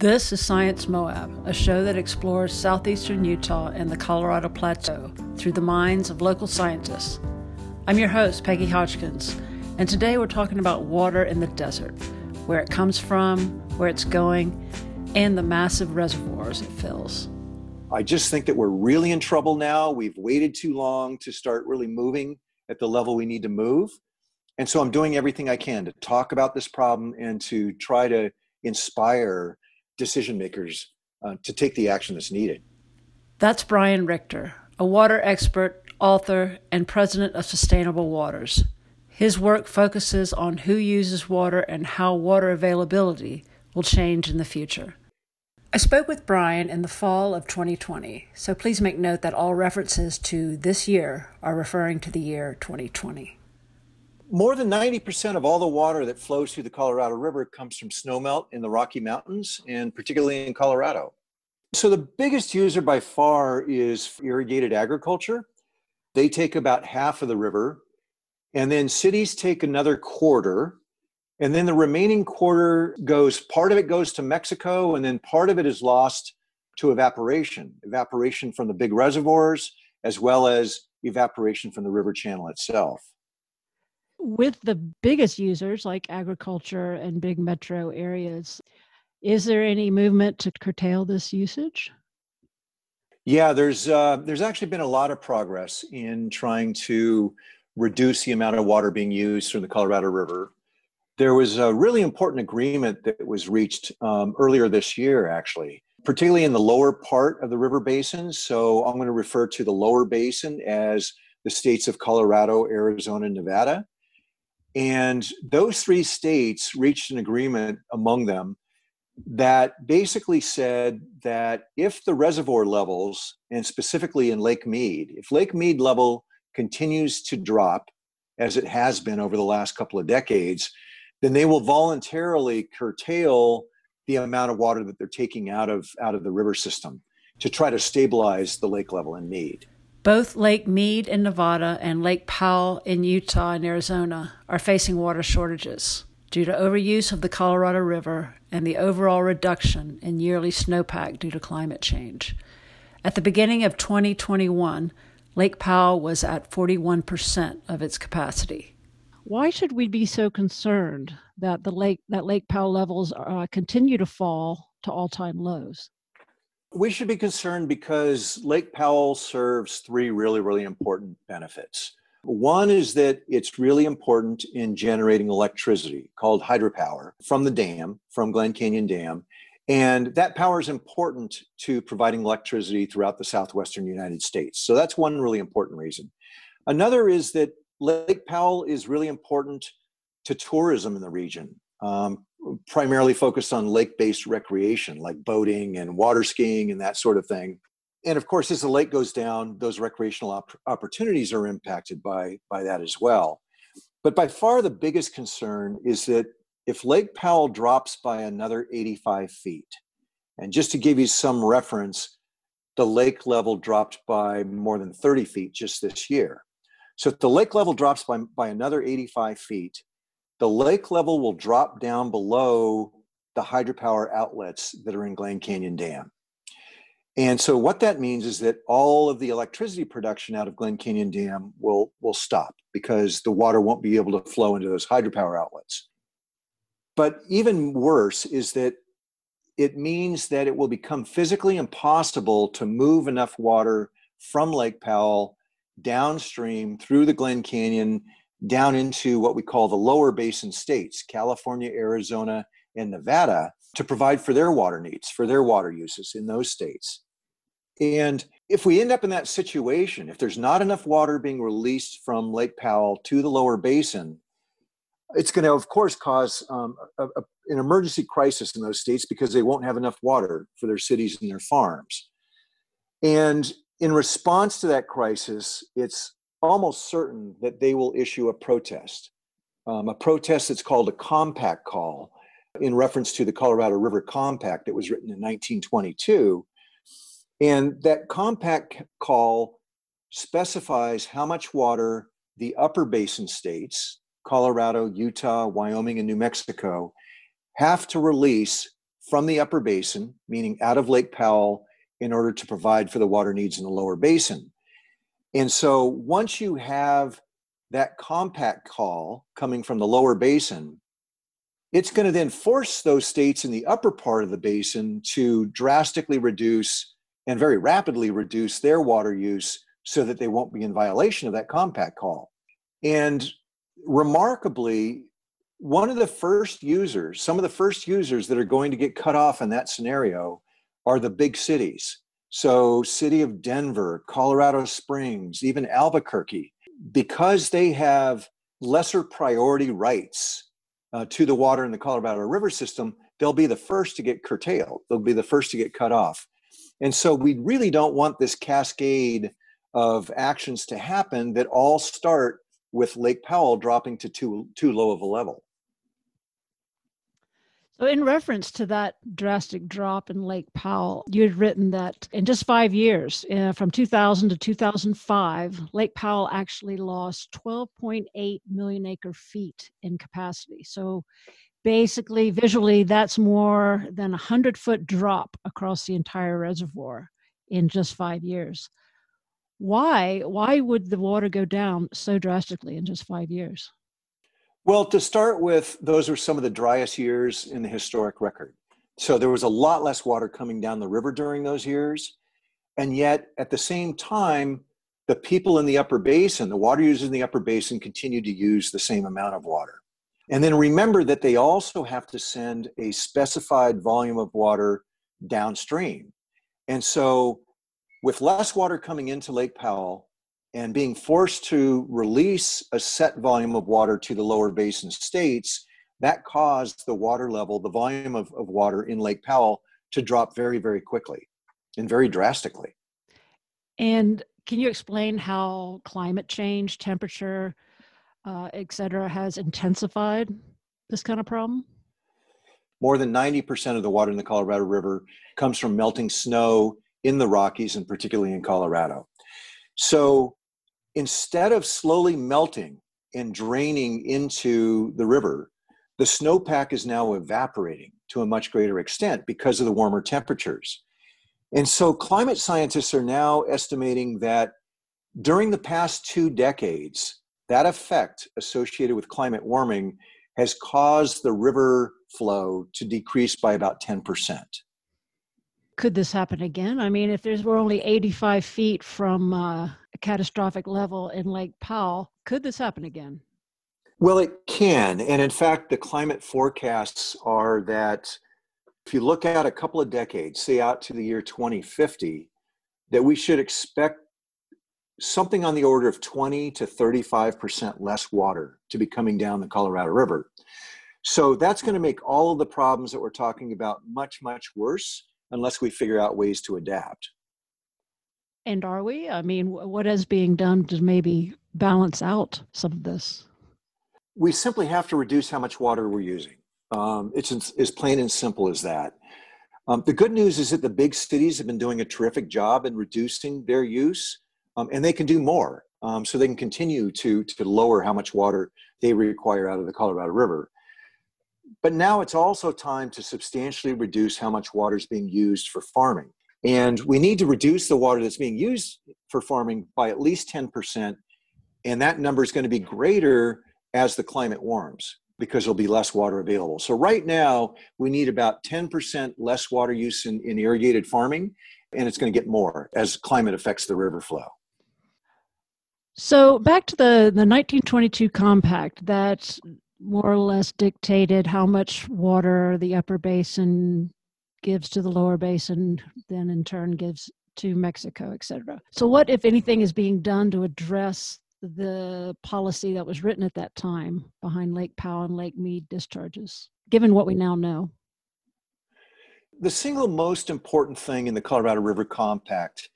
This is Science Moab, a show that explores southeastern Utah and the Colorado Plateau through the minds of local scientists. I'm your host, Peggy Hodgkins, and today we're talking about water in the desert, where it comes from, where it's going, and the massive reservoirs it fills. I just think that we're really in trouble now. We've waited too long to start really moving at the level we need to move. And so I'm doing everything I can to talk about this problem and to try to inspire decision makers uh, to take the action that's needed. That's Brian Richter, a water expert, author, and president of Sustainable Waters. His work focuses on who uses water and how water availability will change in the future. I spoke with Brian in the fall of 2020, so please make note that all references to this year are referring to the year 2020 more than 90% of all the water that flows through the Colorado River comes from snowmelt in the Rocky Mountains and particularly in Colorado. So the biggest user by far is irrigated agriculture. They take about half of the river, and then cities take another quarter. And then the remaining quarter goes, part of it goes to Mexico, and then part of it is lost to evaporation, evaporation from the big reservoirs, as well as evaporation from the river channel itself with the biggest users like agriculture and big metro areas, is there any movement to curtail this usage? Yeah, there's uh, there's actually been a lot of progress in trying to reduce the amount of water being used from the Colorado River. There was a really important agreement that was reached um, earlier this year, actually, particularly in the lower part of the river basin. So I'm going to refer to the lower basin as the states of Colorado, Arizona, Nevada. And those three states reached an agreement among them that basically said that if the reservoir levels, and specifically in Lake Mead, if Lake Mead level continues to drop as it has been over the last couple of decades, then they will voluntarily curtail the amount of water that they're taking out of out of the river system to try to stabilize the lake level in Mead. Both Lake Mead in Nevada and Lake Powell in Utah and Arizona are facing water shortages due to overuse of the Colorado River and the overall reduction in yearly snowpack due to climate change. At the beginning of 2021, Lake Powell was at 41% of its capacity. Why should we be so concerned that the lake that Lake Powell levels uh, continue to fall to all-time lows? We should be concerned because Lake Powell serves three really, really important benefits. One is that it's really important in generating electricity called hydropower from the dam, from Glen Canyon Dam. And that power is important to providing electricity throughout the southwestern United States. So that's one really important reason. Another is that Lake Powell is really important to tourism in the region. Um, primarily focused on lake-based recreation like boating and water skiing and that sort of thing. And of course as the lake goes down those recreational op- opportunities are impacted by by that as well. But by far the biggest concern is that if lake powell drops by another 85 feet and just to give you some reference the lake level dropped by more than 30 feet just this year. So if the lake level drops by, by another 85 feet the lake level will drop down below the hydropower outlets that are in Glen Canyon Dam. And so what that means is that all of the electricity production out of Glen Canyon Dam will, will stop because the water won't be able to flow into those hydropower outlets. But even worse is that it means that it will become physically impossible to move enough water from Lake Powell downstream through the Glen Canyon down into what we call the lower basin states, California, Arizona, and Nevada, to provide for their water needs, for their water uses in those states. And if we end up in that situation, if there's not enough water being released from Lake Powell to the lower basin, it's going to, of course, cause um, a, a, an emergency crisis in those states because they won't have enough water for their cities and their farms. And in response to that crisis, it's almost certain that they will issue a protest, um, a protest that's called a compact call in reference to the Colorado River Compact that was written in 1922. And that compact call specifies how much water the upper basin states, Colorado, Utah, Wyoming, and New Mexico, have to release from the upper basin, meaning out of Lake Powell, in order to provide for the water needs in the lower basin. And so once you have that compact call coming from the lower basin, it's going to then force those states in the upper part of the basin to drastically reduce and very rapidly reduce their water use so that they won't be in violation of that compact call. And remarkably, one of the first users, some of the first users that are going to get cut off in that scenario are the big cities. So, city of Denver, Colorado Springs, even Albuquerque, because they have lesser priority rights uh, to the water in the Colorado River system, they'll be the first to get curtailed. They'll be the first to get cut off. And so we really don't want this cascade of actions to happen that all start with Lake Powell dropping to too, too low of a level. So, in reference to that drastic drop in Lake Powell, you had written that in just five years, uh, from 2000 to 2005, Lake Powell actually lost 12.8 million acre feet in capacity. So, basically, visually, that's more than a 100 foot drop across the entire reservoir in just five years. Why? Why would the water go down so drastically in just five years? Well, to start with, those were some of the driest years in the historic record. So there was a lot less water coming down the river during those years. And yet, at the same time, the people in the upper basin, the water users in the upper basin, continue to use the same amount of water. And then remember that they also have to send a specified volume of water downstream. And so, with less water coming into Lake Powell, and being forced to release a set volume of water to the lower basin states, that caused the water level, the volume of, of water in Lake Powell to drop very, very quickly and very drastically. And can you explain how climate change, temperature, uh, et cetera, has intensified this kind of problem? More than 90% of the water in the Colorado River comes from melting snow in the Rockies and particularly in Colorado. So instead of slowly melting and draining into the river, the snowpack is now evaporating to a much greater extent because of the warmer temperatures. And so climate scientists are now estimating that during the past two decades, that effect associated with climate warming has caused the river flow to decrease by about 10% could this happen again? I mean, if there's we're only 85 feet from uh, catastrophic level in Lake Powell, could this happen again? Well, it can. And in fact, the climate forecasts are that if you look out a couple of decades, say out to the year 2050, that we should expect something on the order of 20 to 35% less water to be coming down the Colorado River. So that's going to make all of the problems that we're talking about much, much worse unless we figure out ways to adapt. And are we? I mean, what is being done to maybe balance out some of this? We simply have to reduce how much water we're using. Um, it's as plain and simple as that. Um, the good news is that the big cities have been doing a terrific job in reducing their use, um, and they can do more. Um, so they can continue to, to lower how much water they require out of the Colorado River. But now it's also time to substantially reduce how much water is being used for farming. And we need to reduce the water that's being used for farming by at least 10%. And that number is going to be greater as the climate warms because there'll be less water available. So, right now, we need about 10% less water use in, in irrigated farming, and it's going to get more as climate affects the river flow. So, back to the, the 1922 compact that more or less dictated how much water the upper basin gives to the lower basin, then in turn gives to Mexico, etc. So, what, if anything, is being done to address the policy that was written at that time behind Lake Powell and Lake Mead discharges, given what we now know? The single most important thing in the Colorado River Compact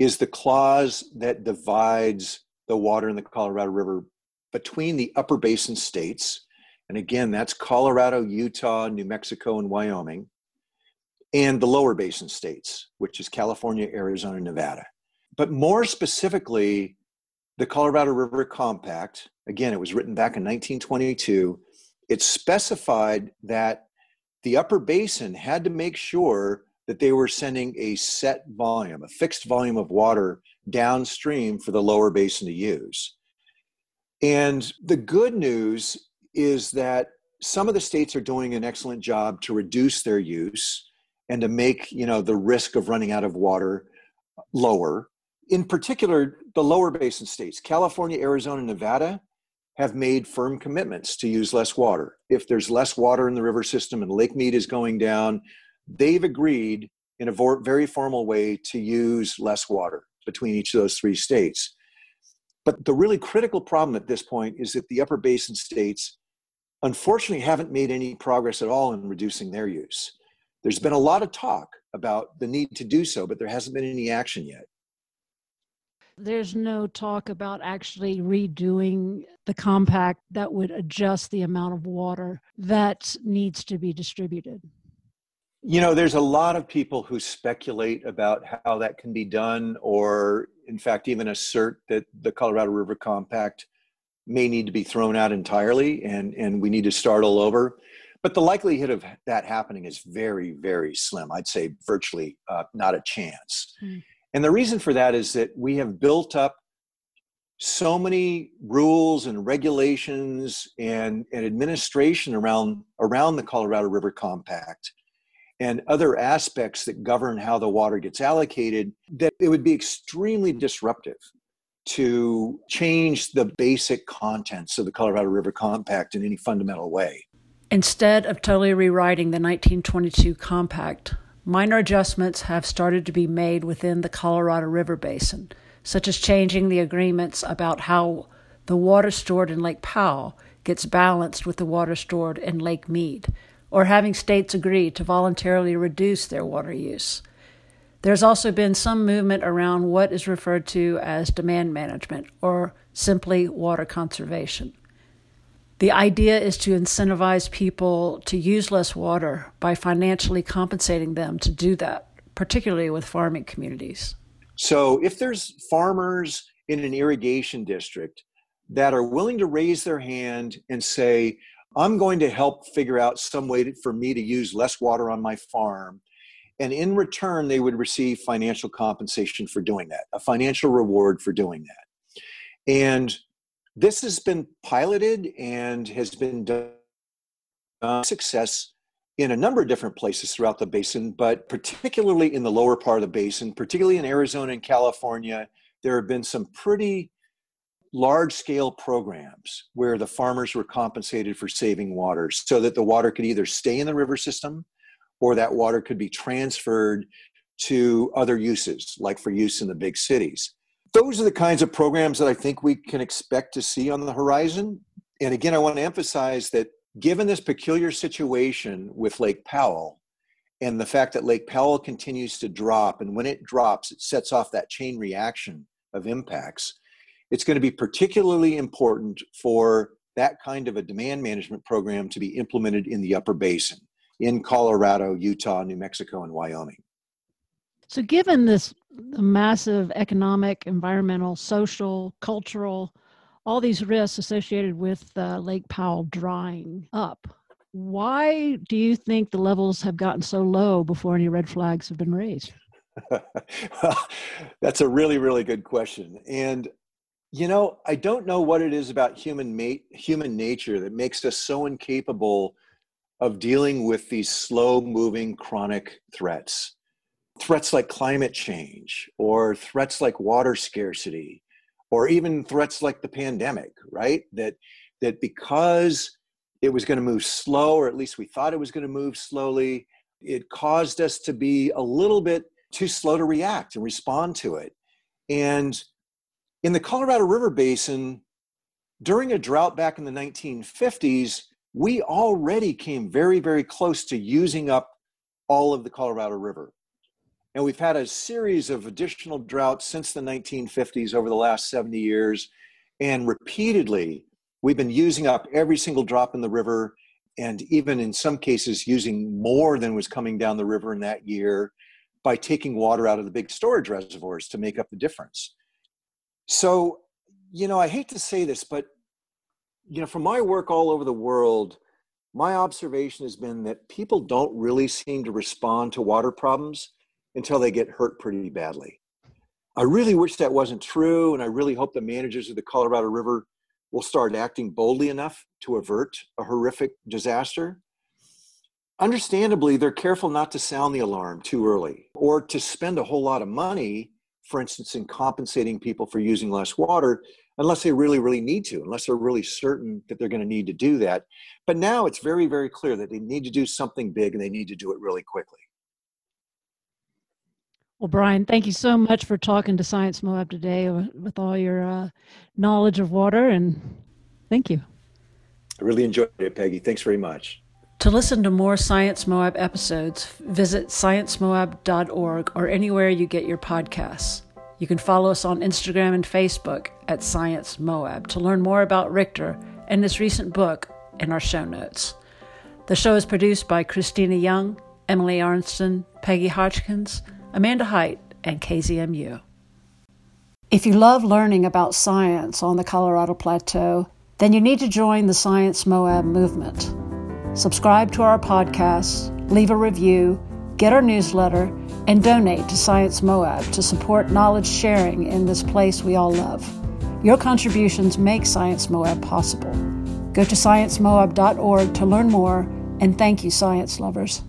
is the clause that divides the water in the Colorado River between the upper basin states and again, that's Colorado, Utah, New Mexico, and Wyoming, and the lower basin states, which is California, Arizona, Nevada. But more specifically, the Colorado River Compact, again, it was written back in 1922. It specified that the upper basin had to make sure that they were sending a set volume, a fixed volume of water downstream for the lower basin to use. And the good news is that some of the states are doing an excellent job to reduce their use and to make you know the risk of running out of water lower. In particular the lower basin states california arizona nevada have made firm commitments to use less water. If there's less water in the river system and lake mead is going down they've agreed in a very formal way to use less water between each of those three states. But the really critical problem at this point is that the upper basin states unfortunately haven't made any progress at all in reducing their use. There's been a lot of talk about the need to do so, but there hasn't been any action yet. There's no talk about actually redoing the compact that would adjust the amount of water that needs to be distributed. You know, there's a lot of people who speculate about how that can be done, or in fact, even assert that the Colorado River Compact may need to be thrown out entirely and, and we need to start all over. But the likelihood of that happening is very, very slim. I'd say virtually uh, not a chance. Mm. And the reason for that is that we have built up so many rules and regulations and, and administration around, around the Colorado River Compact and other aspects that govern how the water gets allocated that it would be extremely disruptive to change the basic contents of the Colorado River Compact in any fundamental way. Instead of totally rewriting the 1922 compact, minor adjustments have started to be made within the Colorado River Basin, such as changing the agreements about how the water stored in Lake Powell gets balanced with the water stored in Lake Mead, or having states agree to voluntarily reduce their water use. There's also been some movement around what is referred to as demand management or simply water conservation. The idea is to incentivize people to use less water by financially compensating them to do that, particularly with farming communities. So, if there's farmers in an irrigation district that are willing to raise their hand and say, I'm going to help figure out some way for me to use less water on my farm and in return they would receive financial compensation for doing that a financial reward for doing that and this has been piloted and has been done success in a number of different places throughout the basin but particularly in the lower part of the basin particularly in arizona and california there have been some pretty large scale programs where the farmers were compensated for saving water so that the water could either stay in the river system or that water could be transferred to other uses, like for use in the big cities. Those are the kinds of programs that I think we can expect to see on the horizon. And again, I want to emphasize that given this peculiar situation with Lake Powell and the fact that Lake Powell continues to drop, and when it drops, it sets off that chain reaction of impacts, it's going to be particularly important for that kind of a demand management program to be implemented in the upper basin in Colorado, Utah, New Mexico, and Wyoming. So, given this massive economic, environmental, social, cultural, all these risks associated with uh, Lake Powell drying up, why do you think the levels have gotten so low before any red flags have been raised? that's a really, really good question. And you know, I don't know what it is about human mate, human nature that makes us so incapable of dealing with these slow moving chronic threats. Threats like climate change, or threats like water scarcity, or even threats like the pandemic, right? That, that because it was going to move slow, or at least we thought it was going to move slowly, it caused us to be a little bit too slow to react and respond to it. And in the Colorado River Basin, during a drought back in the 1950s, we already came very, very close to using up all of the Colorado River. And we've had a series of additional droughts since the 1950s over the last 70 years. And repeatedly, we've been using up every single drop in the river, and even in some cases, using more than was coming down the river in that year by taking water out of the big storage reservoirs to make up the difference. So, you know, I hate to say this, but you know, from my work all over the world, my observation has been that people don't really seem to respond to water problems until they get hurt pretty badly. I really wish that wasn't true, and I really hope the managers of the Colorado River will start acting boldly enough to avert a horrific disaster. Understandably, they're careful not to sound the alarm too early or to spend a whole lot of money, for instance, in compensating people for using less water, unless they really, really need to, unless they're really certain that they're going to need to do that. But now it's very, very clear that they need to do something big and they need to do it really quickly. Well, Brian, thank you so much for talking to Science Moab today with all your uh, knowledge of water, and thank you. I really enjoyed it, Peggy. Thanks very much. To listen to more Science Moab episodes, visit sciencemoab.org or anywhere you get your podcasts. You can follow us on Instagram and Facebook at Science Moab to learn more about Richter and his recent book in our show notes. The show is produced by Christina Young, Emily Arnston, Peggy Hodgkins, Amanda Height, and KZMU. If you love learning about science on the Colorado Plateau, then you need to join the Science Moab movement. Subscribe to our podcast, leave a review, get our newsletter, and donate to Science Moab to support knowledge sharing in this place we all love. Your contributions make Science Moab possible. Go to sciencemoab.org to learn more, and thank you, science lovers.